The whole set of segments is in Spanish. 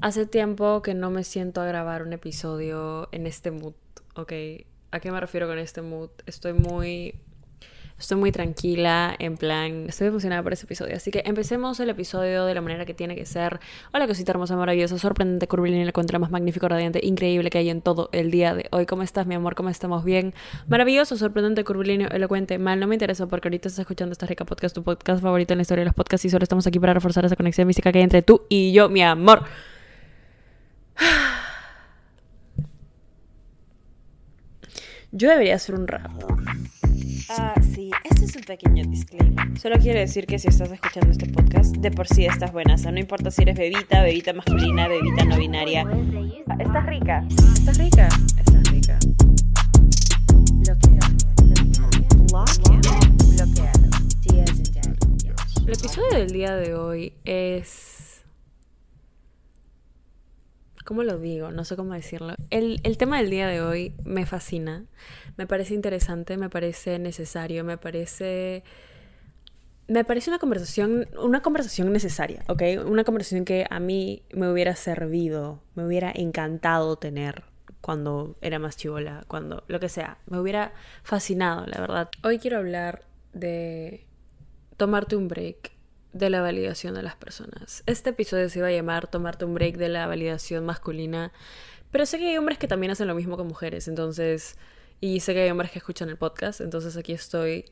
Hace tiempo que no me siento a grabar un episodio en este mood, ¿ok? ¿A qué me refiero con este mood? Estoy muy Estoy muy tranquila, en plan, estoy emocionada por este episodio. Así que empecemos el episodio de la manera que tiene que ser. Hola, cosita hermosa, maravillosa, sorprendente, curvilínea, la contra más magnífico, radiante, increíble que hay en todo el día de hoy. ¿Cómo estás, mi amor? ¿Cómo estamos? Bien. Maravilloso, sorprendente, curvilíneo, elocuente. Mal, no me interesa porque ahorita estás escuchando esta rica podcast, tu podcast favorito en la historia de los podcasts y solo estamos aquí para reforzar esa conexión mística que hay entre tú y yo, mi amor. Yo debería hacer un rap. Ah, sí, este es un pequeño disclaimer. Solo quiero decir que si estás escuchando este podcast, de por sí estás buena. O sea, no importa si eres bebita, bebita masculina, bebita no binaria. Ah, estás rica. ¿Estás rica? Estás rica. El episodio del día de hoy es ¿Cómo lo digo? No sé cómo decirlo. El, tema del día de hoy me fascina, me parece interesante, me parece necesario, me parece... Me parece una conversación, una conversación necesaria, ¿ok? Una conversación que a mí me hubiera servido, me hubiera encantado tener cuando era más chivola, cuando lo que sea, me hubiera fascinado, la verdad. Hoy quiero hablar de tomarte un break de la validación de las personas. Este episodio se iba a llamar Tomarte un break de la validación masculina, pero sé que hay hombres que también hacen lo mismo con mujeres, entonces, y sé que hay hombres que escuchan el podcast, entonces aquí estoy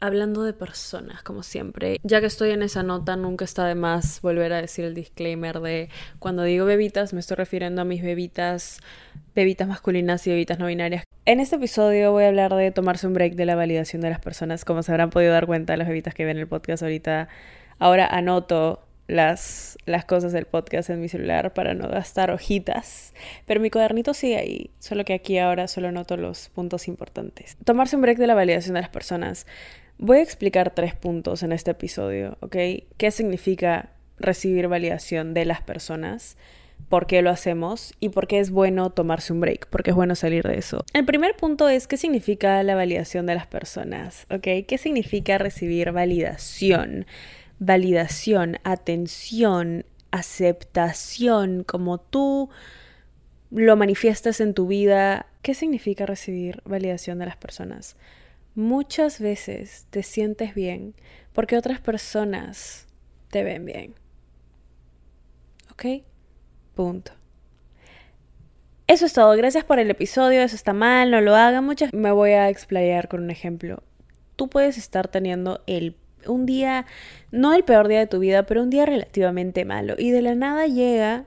hablando de personas, como siempre. Ya que estoy en esa nota, nunca está de más volver a decir el disclaimer de cuando digo bebitas, me estoy refiriendo a mis bebitas, bebitas masculinas y bebitas no binarias. En este episodio voy a hablar de tomarse un break de la validación de las personas. Como se habrán podido dar cuenta las bebitas que ven el podcast ahorita, ahora anoto las, las cosas del podcast en mi celular para no gastar hojitas. Pero mi cuadernito sigue ahí, solo que aquí ahora solo anoto los puntos importantes. Tomarse un break de la validación de las personas. Voy a explicar tres puntos en este episodio, ¿ok? ¿Qué significa recibir validación de las personas? ¿Por qué lo hacemos? Y por qué es bueno tomarse un break, porque es bueno salir de eso. El primer punto es qué significa la validación de las personas, ¿ok? ¿Qué significa recibir validación? Validación, atención, aceptación, como tú lo manifiestas en tu vida. ¿Qué significa recibir validación de las personas? muchas veces te sientes bien porque otras personas te ven bien. ¿Ok? Punto. Eso es todo. Gracias por el episodio. Eso está mal, no lo hagan. Muchas. Me voy a explayar con un ejemplo. Tú puedes estar teniendo el un día, no el peor día de tu vida, pero un día relativamente malo. Y de la nada llega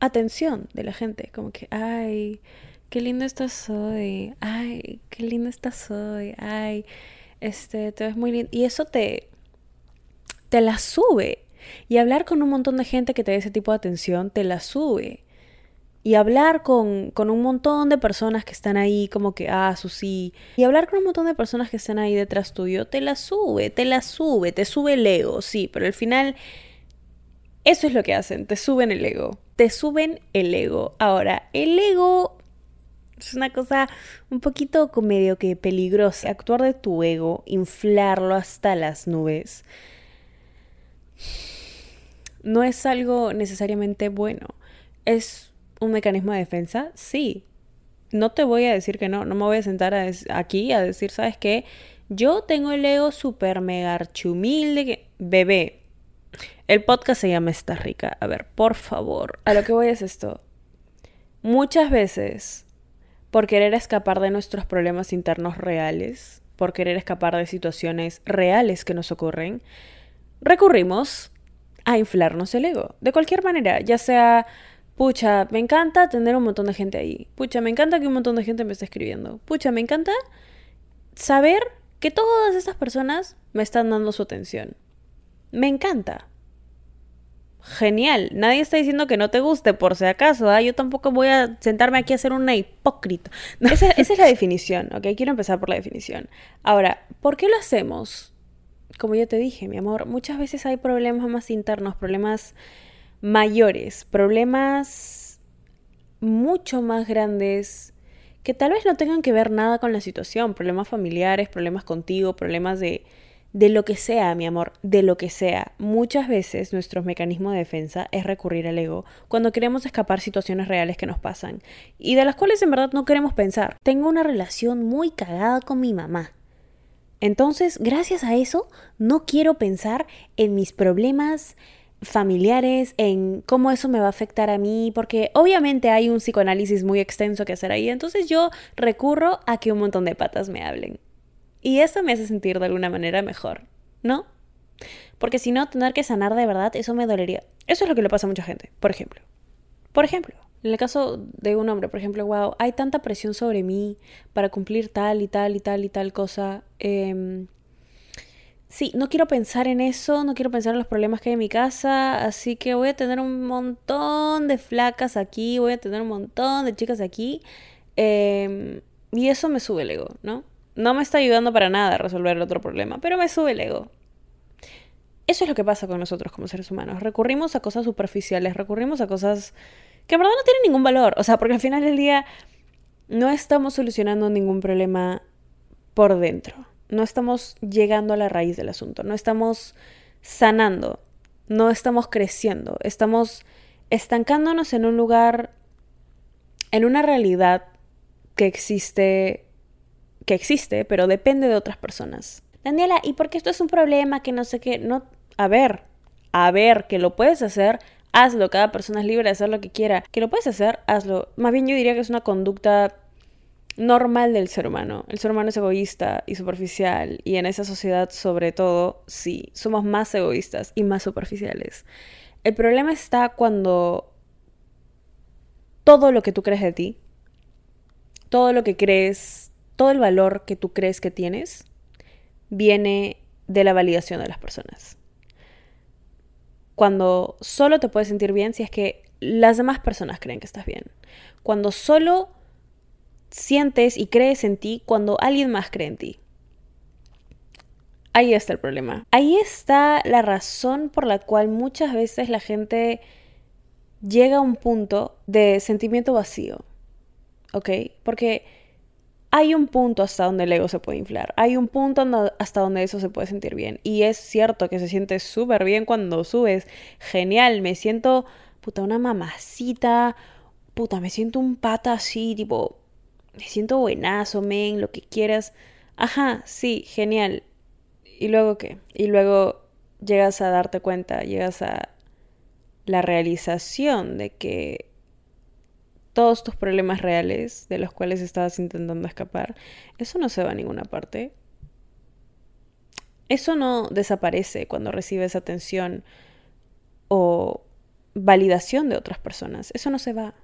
atención de la gente. Como que, ay, qué lindo estás hoy, ay, qué lindo estás hoy, ay, este, te ves muy lindo. Y eso te, te la sube. Y hablar con un montón de gente que te dé ese tipo de atención, te la sube. Y hablar con, con, un montón de personas que están ahí como que, ah, su sí. Y hablar con un montón de personas que están ahí detrás tuyo, te la sube, te la sube, te sube el ego, sí, pero al final eso es lo que hacen, te suben el ego. Te suben el ego. Ahora, el ego es una cosa un poquito medio que peligrosa. Actuar de tu ego, inflarlo hasta las nubes, no es algo necesariamente bueno. ¿Es un mecanismo de defensa? Sí. No te voy a decir que no, no me voy a sentar aquí a decir, ¿sabes qué? Yo tengo el ego súper mega archumilde. Bebé, el podcast se llama Está Rica. A ver, por favor. A lo que voy es esto. Muchas veces por querer escapar de nuestros problemas internos reales, por querer escapar de situaciones reales que nos ocurren, recurrimos a inflarnos el ego. De cualquier manera, ya sea, pucha, me encanta tener un montón de gente ahí. Pucha, me encanta que un montón de gente me esté escribiendo. Pucha, me encanta saber que todas estas personas me están dando su atención. Me encanta genial. Nadie está diciendo que no te guste, por si acaso. ¿ah? Yo tampoco voy a sentarme aquí a ser una hipócrita. Esa, esa, es la definición, ¿ok? Quiero empezar por la definición. Ahora, ¿por qué lo hacemos? Como ya te dije, mi amor, muchas veces hay problemas más internos, problemas mayores, problemas mucho más grandes que tal vez no tengan que ver nada con la situación, problemas familiares, problemas contigo, problemas de de lo que sea, mi amor, de lo que sea. Muchas veces nuestro mecanismo de defensa es recurrir al ego cuando queremos escapar situaciones reales que nos pasan y de las cuales en verdad no queremos pensar. Tengo una relación muy cagada con mi mamá. Entonces, gracias a eso, no quiero pensar en mis problemas familiares, en cómo eso me va a afectar a mí, porque obviamente hay un psicoanálisis muy extenso que hacer ahí, entonces yo recurro a que un montón de patas me hablen. Y eso me hace sentir de alguna manera mejor, ¿no? Porque si no, tener que sanar de verdad, eso me dolería. Eso es lo que le pasa a mucha gente, por ejemplo. Por ejemplo, en el caso de un hombre, por ejemplo, wow, hay tanta presión sobre mí para cumplir tal y tal y tal y tal cosa. Eh, sí, no quiero pensar en eso, no quiero pensar en los problemas que hay en mi casa, así que voy a tener un montón de flacas aquí, voy a tener un montón de chicas aquí. Eh, y eso me sube el ego, ¿no? No me está ayudando para nada a resolver el otro problema, pero me sube el ego. Eso es lo que pasa con nosotros como seres humanos. Recurrimos a cosas superficiales, recurrimos a cosas que en verdad no tienen ningún valor. O sea, porque al final del día no estamos solucionando ningún problema por dentro. No estamos llegando a la raíz del asunto. No estamos sanando. No estamos creciendo. Estamos estancándonos en un lugar, en una realidad que existe que existe, pero depende de otras personas. Daniela, ¿y por qué esto es un problema que no sé qué? No, a ver, a ver, que lo puedes hacer, hazlo. Cada persona es libre de hacer lo que quiera. Que lo puedes hacer, hazlo. Más bien yo diría que es una conducta normal del ser humano. El ser humano es egoísta y superficial y en esa sociedad sobre todo, sí, somos más egoístas y más superficiales. El problema está cuando todo lo que tú crees de ti, todo lo que crees todo el valor que tú crees que tienes viene de la validación de las personas. Cuando solo te puedes sentir bien si es que las demás personas creen que estás bien. Cuando solo sientes y crees en ti cuando alguien más cree en ti. Ahí está el problema. Ahí está la razón por la cual muchas veces la gente llega a un punto de sentimiento vacío. ¿Ok? Porque hay un punto hasta donde el ego se puede inflar, hay un punto hasta donde eso se puede sentir bien. Y es cierto que se siente súper bien cuando subes, genial, me siento, puta, una mamacita, puta, me siento un pata así, tipo, me siento buenazo, men, lo que quieras. Ajá, sí, genial. ¿Y luego qué? Y luego llegas a darte cuenta, llegas a la realización de que todos tus problemas reales de los cuales estabas intentando escapar, eso no se va a ninguna parte. Eso no desaparece cuando recibes atención o validación de otras personas. Eso no se va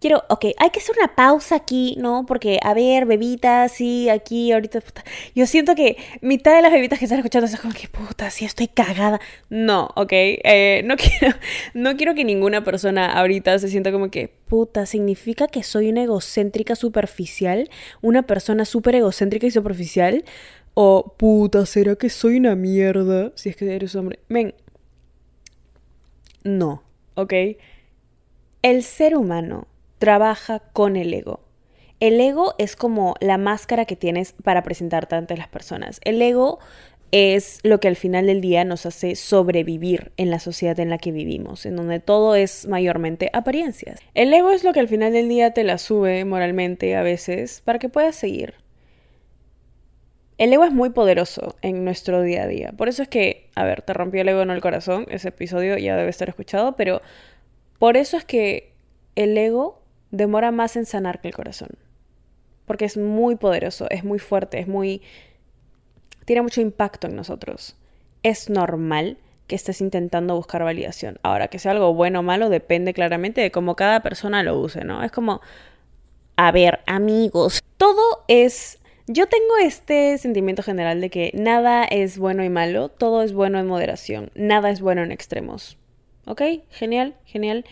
quiero, ok, hay que hacer una pausa aquí, ¿no? Porque, a ver, bebitas, sí, aquí, ahorita, puta. Yo siento que mitad de las bebitas que están escuchando es como que, puta, sí, estoy cagada. No, ok, eh, no, quiero, no quiero que ninguna persona ahorita se sienta como que, puta, significa que soy una egocéntrica superficial, una persona súper egocéntrica y superficial. O, puta, ¿será que soy una mierda? Si es que eres hombre. Ven. No, ¿ok? El ser humano trabaja con el ego. El ego es como la máscara que tienes para presentarte ante las personas. El ego es lo que al final del día nos hace sobrevivir en la sociedad en la que vivimos, en donde todo es mayormente apariencias. El ego es lo que al final del día te la sube moralmente a veces para que puedas seguir. El ego es muy poderoso en nuestro día a día. Por eso es que, a ver, te rompió el ego en el corazón. Ese episodio ya debe estar escuchado, pero por eso es que el ego demora más en sanar que el corazón. Porque es muy poderoso, es muy fuerte, es muy... tiene mucho impacto en nosotros. Es normal que estés intentando buscar validación. Ahora, que sea algo bueno o malo depende claramente de cómo cada persona lo use, ¿no? Es como, a ver, amigos, todo es... Yo tengo este sentimiento general de que nada es bueno y malo, todo es bueno en moderación, nada es bueno en extremos. ¿Ok? Genial, genial.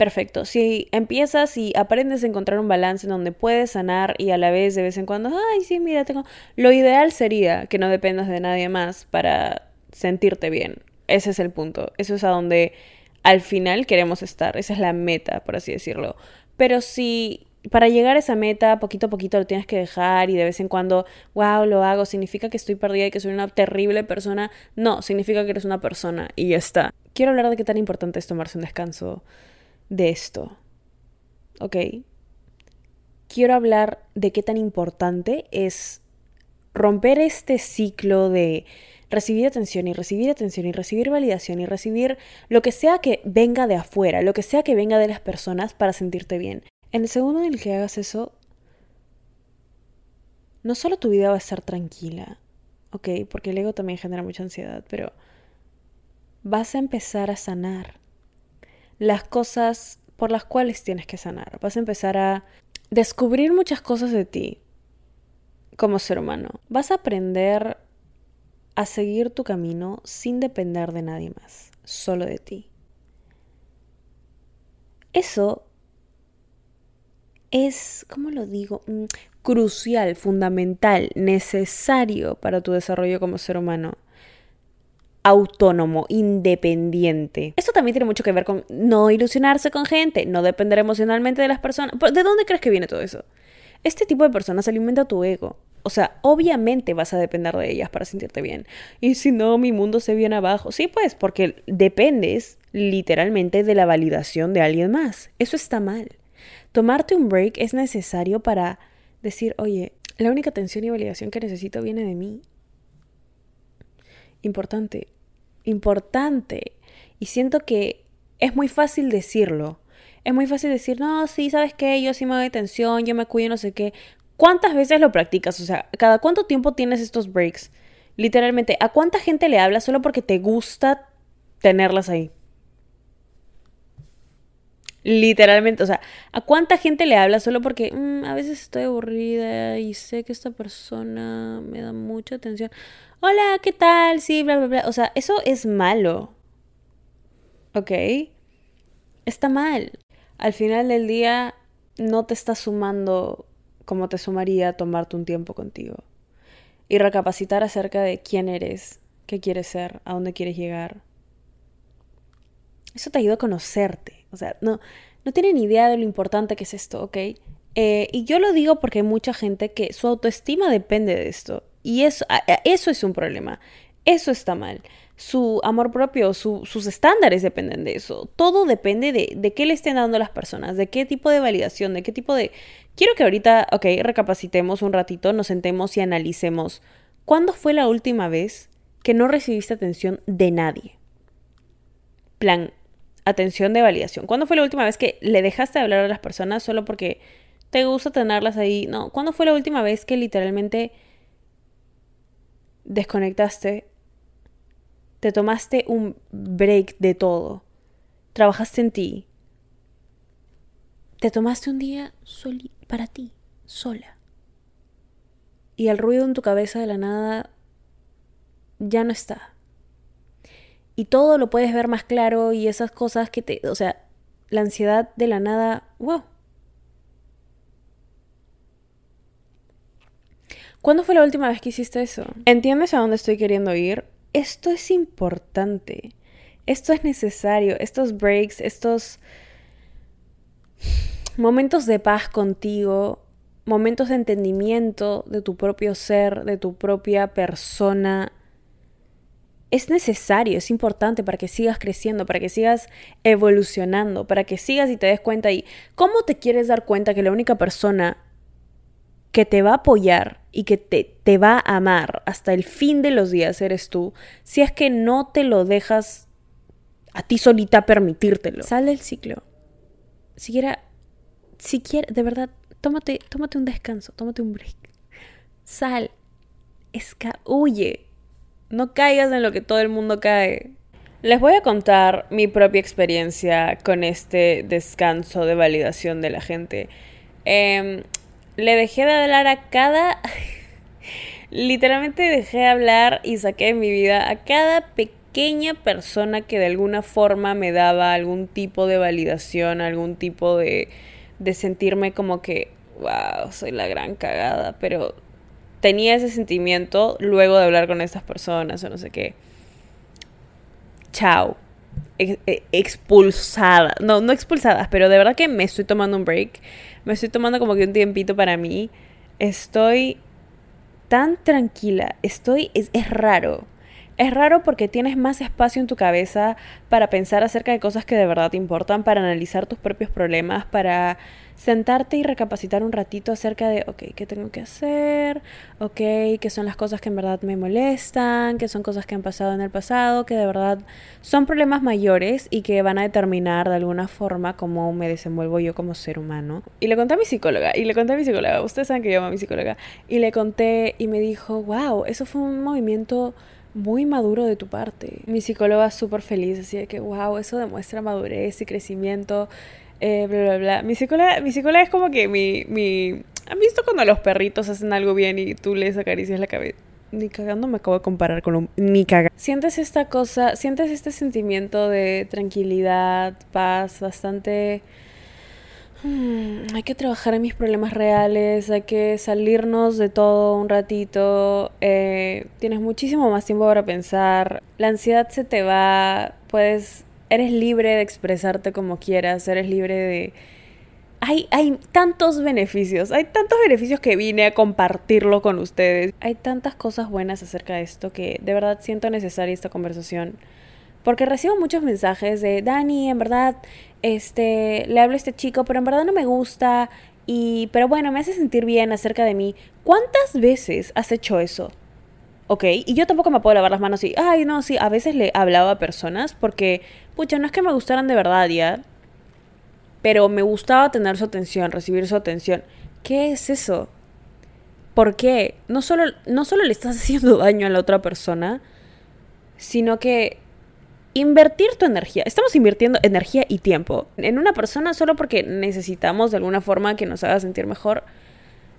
Perfecto. Si empiezas y aprendes a encontrar un balance en donde puedes sanar y a la vez de vez en cuando, ay, sí, mira, tengo... Lo ideal sería que no dependas de nadie más para sentirte bien. Ese es el punto. Eso es a donde al final queremos estar. Esa es la meta, por así decirlo. Pero si para llegar a esa meta, poquito a poquito lo tienes que dejar y de vez en cuando, wow, lo hago, significa que estoy perdida y que soy una terrible persona. No, significa que eres una persona y ya está. Quiero hablar de qué tan importante es tomarse un descanso de esto. ¿Ok? Quiero hablar de qué tan importante es romper este ciclo de recibir atención y recibir atención y recibir validación y recibir lo que sea que venga de afuera, lo que sea que venga de las personas para sentirte bien. En el segundo en el que hagas eso, no solo tu vida va a estar tranquila, ¿ok? Porque el ego también genera mucha ansiedad, pero vas a empezar a sanar las cosas por las cuales tienes que sanar. Vas a empezar a descubrir muchas cosas de ti como ser humano. Vas a aprender a seguir tu camino sin depender de nadie más, solo de ti. Eso es, ¿cómo lo digo? Mm, crucial, fundamental, necesario para tu desarrollo como ser humano. Autónomo, independiente. Esto también tiene mucho que ver con no ilusionarse con gente, no depender emocionalmente de las personas. ¿De dónde crees que viene todo eso? Este tipo de personas alimenta tu ego. O sea, obviamente vas a depender de ellas para sentirte bien. Y si no, mi mundo se viene abajo. Sí, pues, porque dependes literalmente de la validación de alguien más. Eso está mal. Tomarte un break es necesario para decir, oye, la única atención y validación que necesito viene de mí. Importante, importante. Y siento que es muy fácil decirlo. Es muy fácil decir, no, sí, ¿sabes qué? Yo sí me doy atención, yo me cuido, no sé qué. ¿Cuántas veces lo practicas? O sea, ¿cada cuánto tiempo tienes estos breaks? Literalmente, ¿a cuánta gente le hablas solo porque te gusta tenerlas ahí? Literalmente, o sea, ¿a cuánta gente le habla solo porque mm, a veces estoy aburrida y sé que esta persona me da mucha atención? Hola, ¿qué tal? Sí, bla, bla, bla. O sea, eso es malo. ¿Ok? Está mal. Al final del día no te está sumando como te sumaría tomarte un tiempo contigo. Y recapacitar acerca de quién eres, qué quieres ser, a dónde quieres llegar. Eso te ayuda a conocerte o sea, no, no tienen idea de lo importante que es esto, ¿ok? Eh, y yo lo digo porque hay mucha gente que su autoestima depende de esto. Y eso, eso es un problema. Eso está mal. Su amor propio, sus estándares dependen de eso. Todo depende de, de qué le estén dando las personas, de qué tipo de validación, de qué tipo de... Quiero que ahorita, ok, recapacitemos un ratito, nos sentemos y analicemos. ¿Cuándo fue la última vez que no recibiste atención de nadie? Plan, atención de validación. ¿Cuándo fue la última vez que le dejaste de hablar a las personas solo porque te gusta tenerlas ahí? No, ¿cuándo fue la última vez que literalmente desconectaste? Te tomaste un break de todo. Trabajaste en ti. Te tomaste un día para ti, sola. Y el ruido en tu cabeza de la nada ya no está y todo lo puedes ver más claro y esas cosas que te, o sea, la ansiedad de la nada, wow. ¿Cuándo fue la última vez que hiciste eso? ¿Entiendes a dónde estoy queriendo ir? Esto es importante. Esto es necesario. Estos breaks, estos momentos de paz contigo, momentos de entendimiento de tu propio ser, de tu propia persona, es necesario, es importante para que sigas creciendo, para que sigas evolucionando, para que sigas y te des cuenta y cómo te quieres dar cuenta que la única persona que te va a apoyar y que te, te va a amar hasta el fin de los días eres tú, si es que no te lo dejas a ti solita permitírtelo. Sal del ciclo. Siquiera, siquiera, de verdad, tómate, tómate un descanso, tómate un break. Sal, esca, huye no caigas en lo que todo el mundo cae. Les voy a contar mi propia experiencia con este descanso de validación de la gente. Em, le dejé de hablar a cada... Literalmente dejé de hablar y saqué en mi vida a cada pequeña persona que de alguna forma me daba algún tipo de validación, algún tipo de, de sentirme como que, wow, soy la gran cagada, pero tenía ese sentimiento luego de hablar con estas personas o no sé qué. Chao. e, expulsada. No, no expulsadas, pero de verdad que me estoy tomando un break. Me estoy tomando como que un tiempito para mí. Estoy tan tranquila. Estoy. Es, es raro. Es raro porque tienes más espacio en tu cabeza para pensar acerca de cosas que de verdad te importan, para analizar tus propios problemas, para sentarte y recapacitar un ratito acerca de, ok, ¿qué tengo que hacer? Ok, ¿qué son las cosas que en verdad me molestan? ¿Qué son cosas que han pasado en el pasado? Que de verdad son problemas mayores y que van a determinar de alguna forma cómo me desenvuelvo yo como ser humano. Y le conté a mi psicóloga, y le conté a mi psicóloga, ustedes saben que yo amo a mi psicóloga, y le conté y me dijo, wow, eso fue un movimiento muy maduro de tu parte. Mi psicóloga súper feliz, así de que, wow, eso demuestra madurez y crecimiento eh, bla, bla, bla. Mi psicóloga, mi psicóloga es como que mi, mi... ¿Han visto cuando los perritos hacen algo bien y tú les acaricias la cabeza? Ni cagando me acabo de comparar con un... Ni cagando. Sientes esta cosa, sientes este sentimiento de tranquilidad, paz, bastante... Hmm, hay que trabajar en mis problemas reales, hay que salirnos de todo un ratito, eh, tienes muchísimo más tiempo para pensar, la ansiedad se te va, puedes eres libre de expresarte como quieras, eres libre de... Hay, hay tantos beneficios, hay tantos beneficios que vine a compartirlo con ustedes. Hay tantas cosas buenas acerca de esto que de verdad siento necesaria esta conversación. Porque recibo muchos mensajes de Dani, en verdad, este, le hablo a este chico, pero en verdad no me gusta. Y, pero bueno, me hace sentir bien acerca de mí. ¿Cuántas veces has hecho eso? ¿ok? Y yo tampoco me puedo lavar las manos y, ay, no, sí, a veces le hablaba a personas porque, pucha, no es que me gustaran de verdad ya, pero me gustaba tener su atención, recibir su atención. ¿Qué es eso? ¿Por qué? No solo, no solo le estás haciendo daño a la otra persona, sino que invertir tu energía. Estamos invirtiendo energía y tiempo en una persona solo porque necesitamos de alguna forma que nos haga sentir mejor.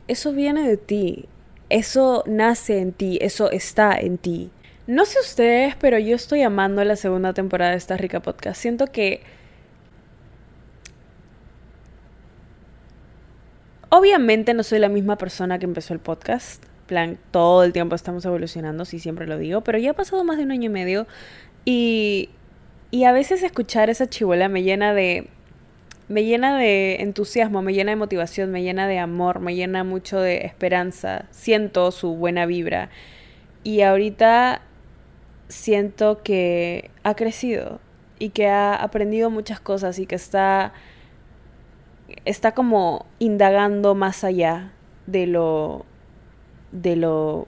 Eso viene de ti eso nace en ti, eso está en ti. No sé ustedes, pero yo estoy amando la segunda temporada de esta rica podcast. Siento que... Obviamente no soy la misma persona que empezó el podcast. plan, todo el tiempo estamos evolucionando, sí, siempre lo digo. Pero ya ha pasado más de un año y medio. Y, y a veces escuchar esa chivuela me llena de me llena de entusiasmo, me llena de motivación, me llena de amor, me llena mucho de esperanza. Siento su buena vibra. Y ahorita siento que ha crecido y que ha aprendido muchas cosas y que está está como indagando más allá de lo de lo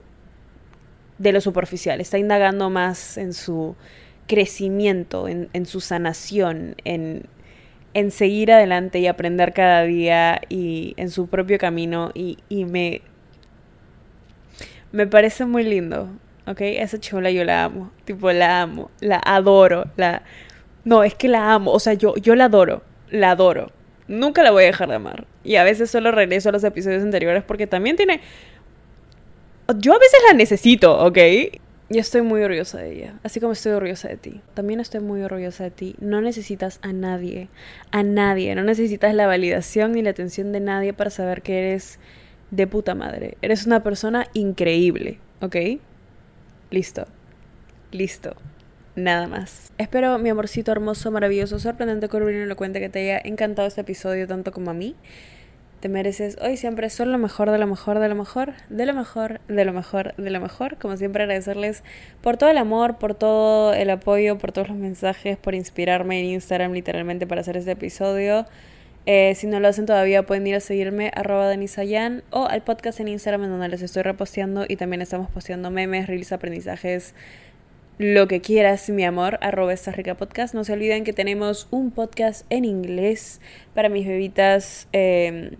de lo superficial, está indagando más en su crecimiento, en, en su sanación, en, en seguir adelante y aprender cada día y en su propio camino y, y me, me parece muy lindo, ¿ok? Esa chola yo la amo, tipo la amo, la adoro, la... No, es que la amo, o sea, yo, yo la adoro, la adoro. Nunca la voy a dejar de amar. Y a veces solo regreso a los episodios anteriores porque también tiene... Yo a veces la necesito, ¿ok? Yo estoy muy orgullosa de ella, así como estoy orgullosa de ti. También estoy muy orgullosa de ti. No necesitas a nadie, a nadie. No necesitas la validación ni la atención de nadie para saber que eres de puta madre. Eres una persona increíble, ¿ok? Listo. Listo. Nada más. Espero, mi amorcito hermoso, maravilloso, sorprendente, curvilíneo, elocuente, que te haya encantado este episodio tanto como a mí te mereces hoy siempre solo lo mejor, de lo mejor, de lo mejor, de lo mejor, de lo mejor, de lo mejor. Como siempre agradecerles por todo el amor, por todo el apoyo, por todos los mensajes, por inspirarme en Instagram literalmente para hacer este episodio. Eh, si no lo hacen todavía pueden ir a seguirme arroba denisayan o al podcast en Instagram en donde les estoy reposteando y también estamos posteando memes, reels, aprendizajes, lo que quieras, mi amor, arroba esta rica podcast. No se olviden que tenemos un podcast en inglés para mis bebitas. Eh,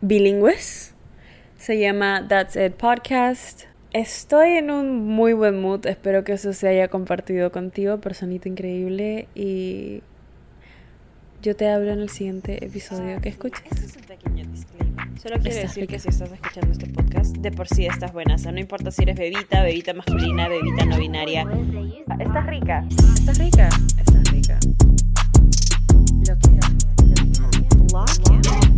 bilingües. Se llama That's It Podcast. Estoy en un muy buen mood. Espero que eso se haya compartido contigo, personita increíble. Y yo te hablo en el siguiente episodio que escuches. Este es un pequeño disclaimer. Solo quiero decir que si estás escuchando este podcast, de por sí estás buena. O sea, no importa si eres bebita, bebita masculina, bebita no binaria. Estás rica. Estás rica. Estás rica. Lo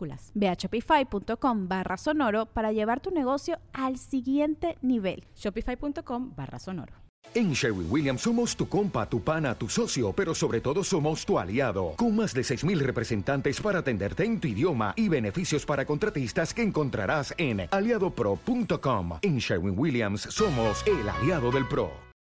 minúsculas. Ve a shopify.com barra sonoro para llevar tu negocio al siguiente nivel. Shopify.com barra sonoro. En Sherwin Williams somos tu compa, tu pana, tu socio, pero sobre todo somos tu aliado, con más de 6.000 representantes para atenderte en tu idioma y beneficios para contratistas que encontrarás en aliadopro.com. En Sherwin Williams somos el aliado del PRO.